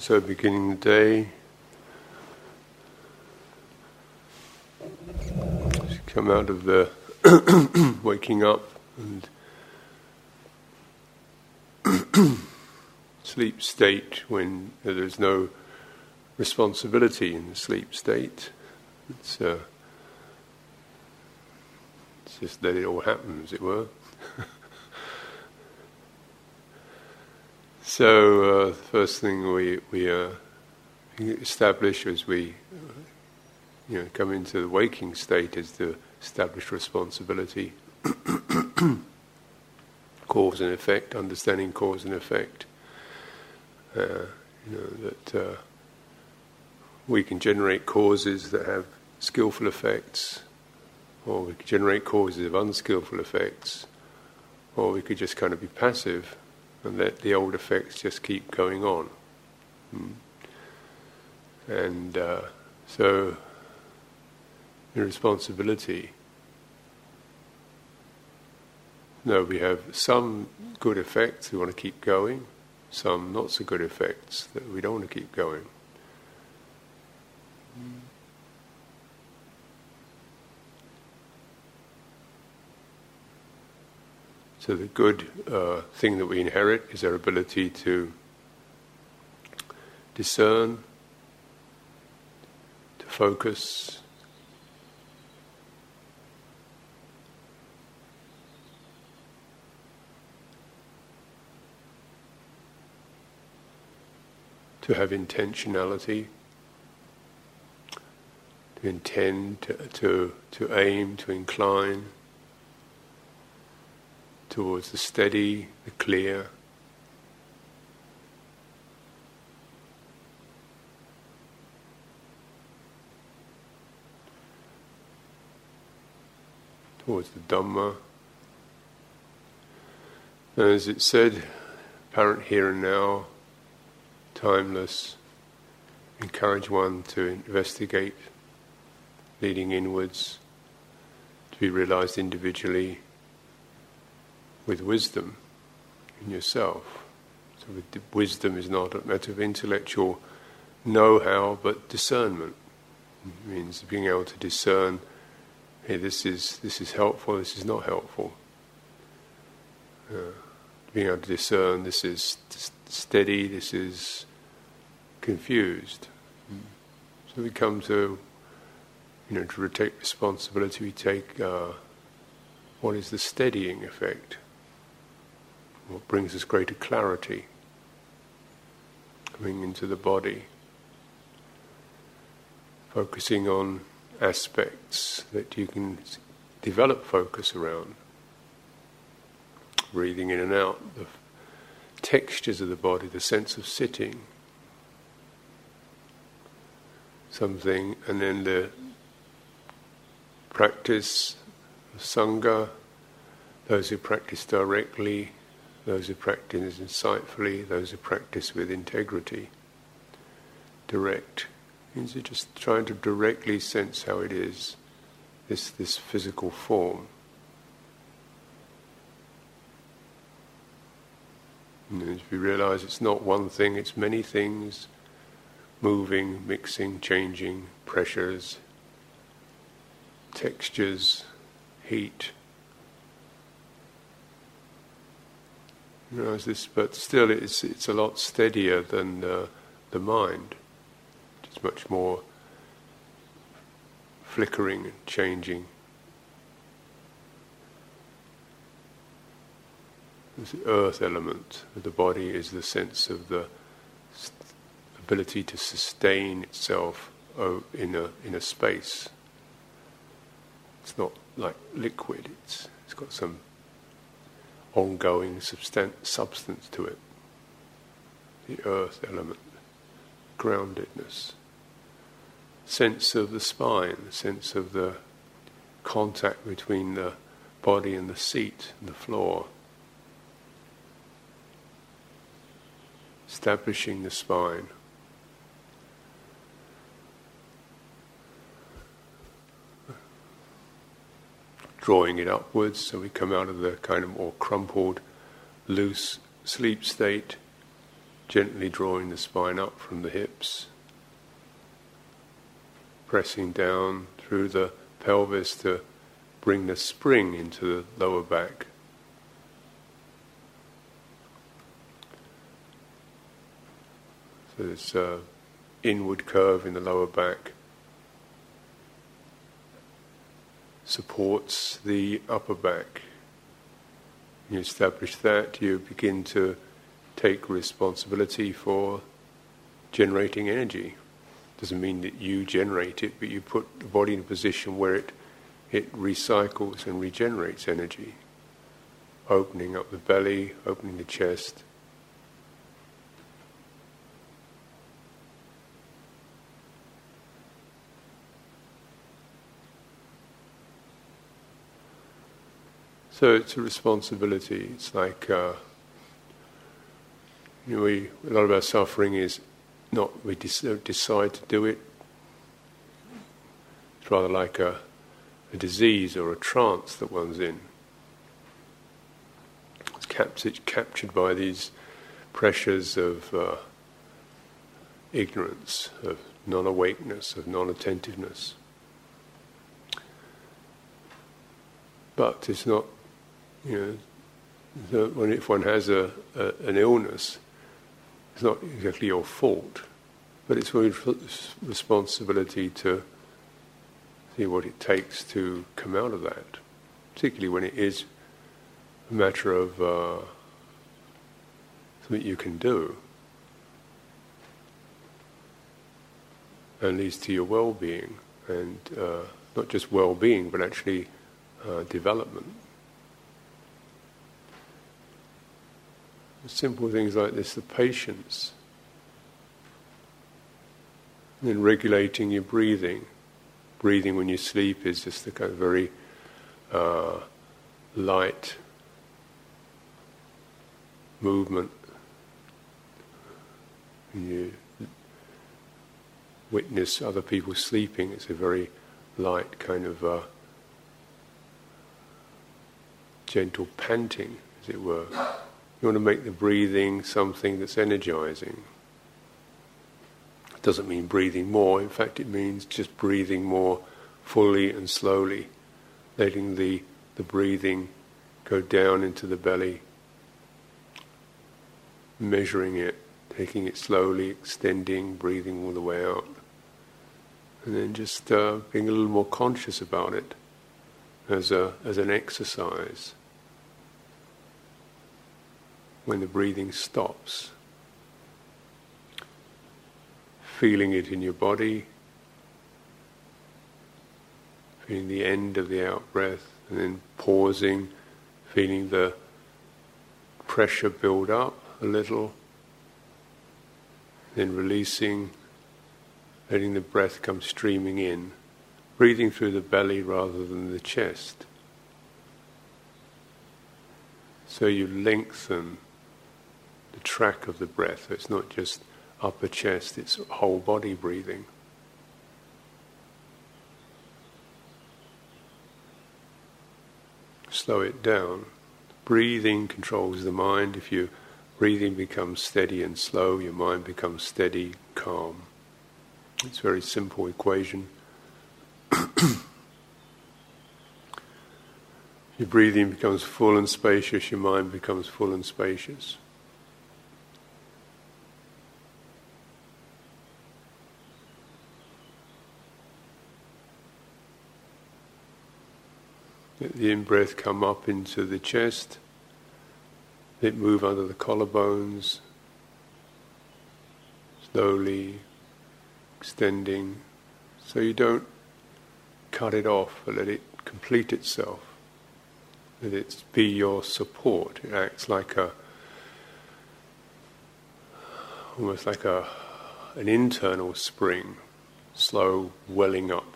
So, beginning the day, come out of the waking up and sleep state when there's no responsibility in the sleep state. It's, uh, it's just that it all happens, as it were. So uh, the first thing we we uh, establish as we you know come into the waking state is to establish responsibility, cause and effect, understanding cause and effect. Uh, you know that uh, we can generate causes that have skillful effects, or we can generate causes of unskillful effects, or we could just kind of be passive and let the old effects just keep going on. Mm. And uh, so, the responsibility. No, we have some good effects we want to keep going, some not so good effects that we don't want to keep going. Mm. So the good uh, thing that we inherit is our ability to discern, to focus. To have intentionality, to intend, to, to, to aim, to incline towards the steady, the clear. Towards the Dhamma. And As it said, apparent here and now, timeless, encourage one to investigate, leading inwards, to be realized individually with wisdom in yourself. So, wisdom is not a matter of intellectual know how, but discernment. It means being able to discern hey, this is, this is helpful, this is not helpful. Uh, being able to discern this is steady, this is confused. So we come to, you know, to take responsibility, we take uh, what is the steadying effect what brings us greater clarity coming into the body, focusing on aspects that you can develop focus around, breathing in and out, the textures of the body, the sense of sitting, something, and then the practice, of Sangha, those who practice directly, those who practice insightfully, those who practice with integrity. Direct means you're just trying to directly sense how it is, this, this physical form. And as we realize it's not one thing, it's many things moving, mixing, changing, pressures, textures, heat, Know, this, but still, it's it's a lot steadier than uh, the mind. It's much more flickering and changing. The earth element of the body is the sense of the ability to sustain itself in a in a space. It's not like liquid. It's it's got some ongoing substance to it. The earth element, groundedness, sense of the spine, sense of the contact between the body and the seat and the floor. Establishing the spine. Drawing it upwards, so we come out of the kind of more crumpled, loose sleep state, gently drawing the spine up from the hips, pressing down through the pelvis to bring the spring into the lower back. So there's an inward curve in the lower back. Supports the upper back. You establish that, you begin to take responsibility for generating energy. Doesn't mean that you generate it, but you put the body in a position where it, it recycles and regenerates energy. Opening up the belly, opening the chest. So it's a responsibility. It's like uh, you know, we, a lot of our suffering is not we decide to do it. It's rather like a, a disease or a trance that one's in. It's captured, captured by these pressures of uh, ignorance, of non awakeness, of non attentiveness. But it's not, you know, when if one has a, a, an illness, it's not exactly your fault, but it's your responsibility to see what it takes to come out of that, particularly when it is a matter of uh, something you can do and leads to your well-being, and uh, not just well-being, but actually uh, development. Simple things like this, the patience. And then regulating your breathing. Breathing when you sleep is just a kind of very uh, light movement. When you witness other people sleeping, it's a very light kind of uh, gentle panting, as it were. You want to make the breathing something that's energizing. It doesn't mean breathing more, in fact, it means just breathing more fully and slowly, letting the, the breathing go down into the belly, measuring it, taking it slowly, extending, breathing all the way out. And then just uh, being a little more conscious about it as, a, as an exercise when the breathing stops. Feeling it in your body, feeling the end of the out breath, and then pausing, feeling the pressure build up a little, then releasing, letting the breath come streaming in, breathing through the belly rather than the chest. So you lengthen the track of the breath. It's not just upper chest, it's whole body breathing. Slow it down. Breathing controls the mind. If your breathing becomes steady and slow, your mind becomes steady, calm. It's a very simple equation. your breathing becomes full and spacious, your mind becomes full and spacious. Let the in breath come up into the chest. Let it move under the collarbones, slowly extending, so you don't cut it off, but let it complete itself. Let it be your support. It acts like a almost like a an internal spring, slow welling up.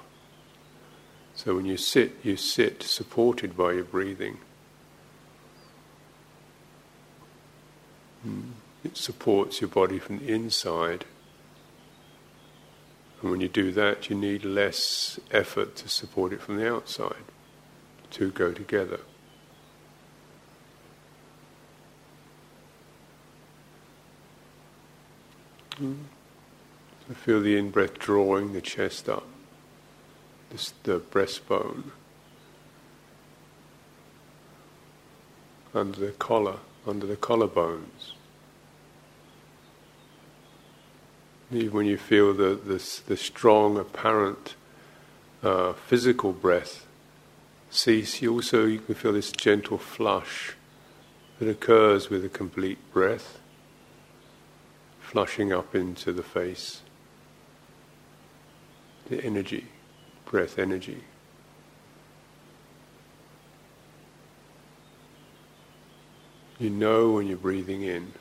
So when you sit, you sit supported by your breathing. Hmm. It supports your body from the inside. And when you do that, you need less effort to support it from the outside. Two go together. So feel the in breath drawing the chest up, this, the breastbone, under the collar, under the collarbones. Even when you feel the, the, the strong, apparent uh, physical breath cease, you also you can feel this gentle flush that occurs with a complete breath, flushing up into the face. The energy, breath energy. You know when you're breathing in,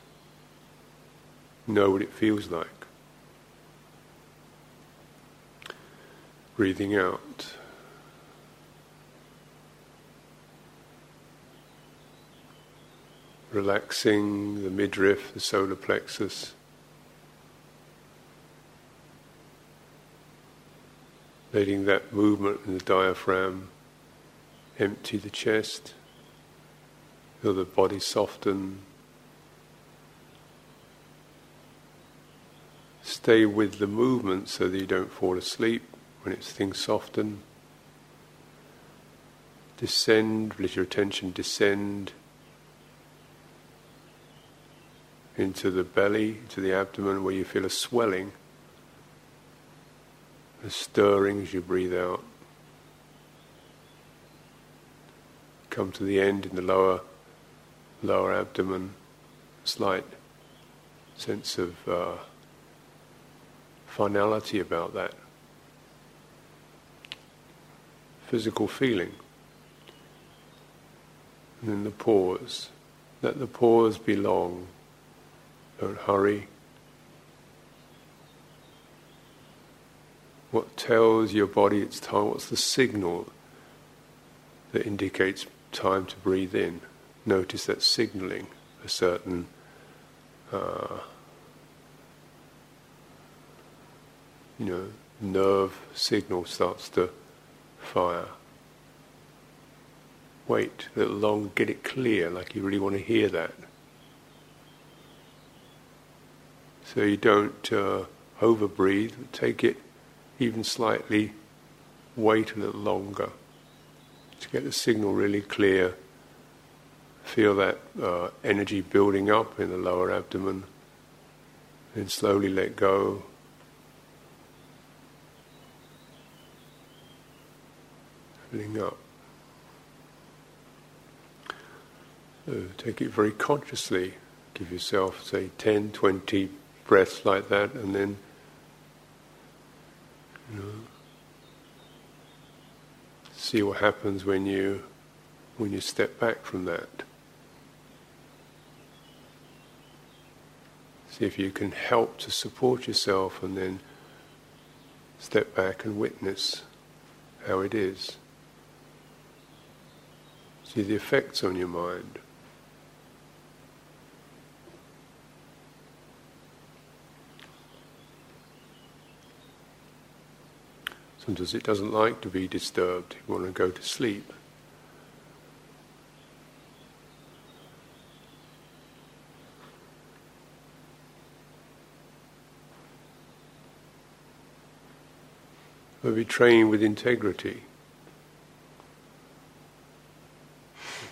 know what it feels like. breathing out. Relaxing the midriff, the solar plexus. Letting that movement in the diaphragm empty the chest, feel the body soften. Stay with the movement so that you don't fall asleep when it's things soften. Descend, let your attention descend into the belly, to the abdomen, where you feel a swelling, a stirring as you breathe out. Come to the end in the lower, lower abdomen, slight sense of uh, finality about that. physical feeling. And then the pause. Let the pause be long. Don't hurry. What tells your body it's time? What's the signal that indicates time to breathe in? Notice that signaling a certain uh, you know nerve signal starts to fire. Wait a little long, get it clear, like you really want to hear that. So you don't uh, over breathe, take it even slightly, wait a little longer to get the signal really clear. Feel that uh, energy building up in the lower abdomen, then slowly let go. filling up. So take it very consciously. Give yourself, say, 10, 20 breaths like that, and then, you know, see what happens when you when you step back from that. See if you can help to support yourself, and then step back and witness how it is. See the effects on your mind. Sometimes it doesn't like to be disturbed, you want to go to sleep. But we train with integrity.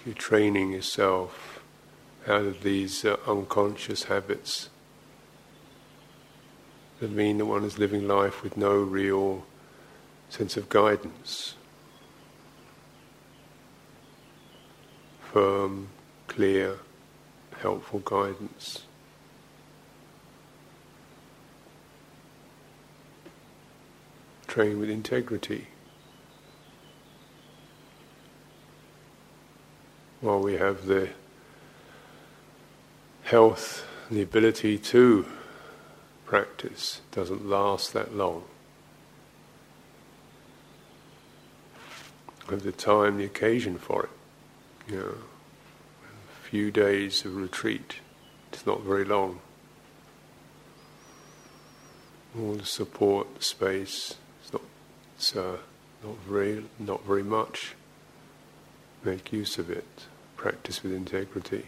You're training yourself out of these uh, unconscious habits that mean that one is living life with no real sense of guidance. Firm, clear, helpful guidance. Train with integrity. while we have the health, the ability to practice, doesn't last that long. Have the time, the occasion for it. You know, a few days of retreat. It's not very long. All the support, the space. It's not. It's uh, not very, not very much make use of it, practice with integrity.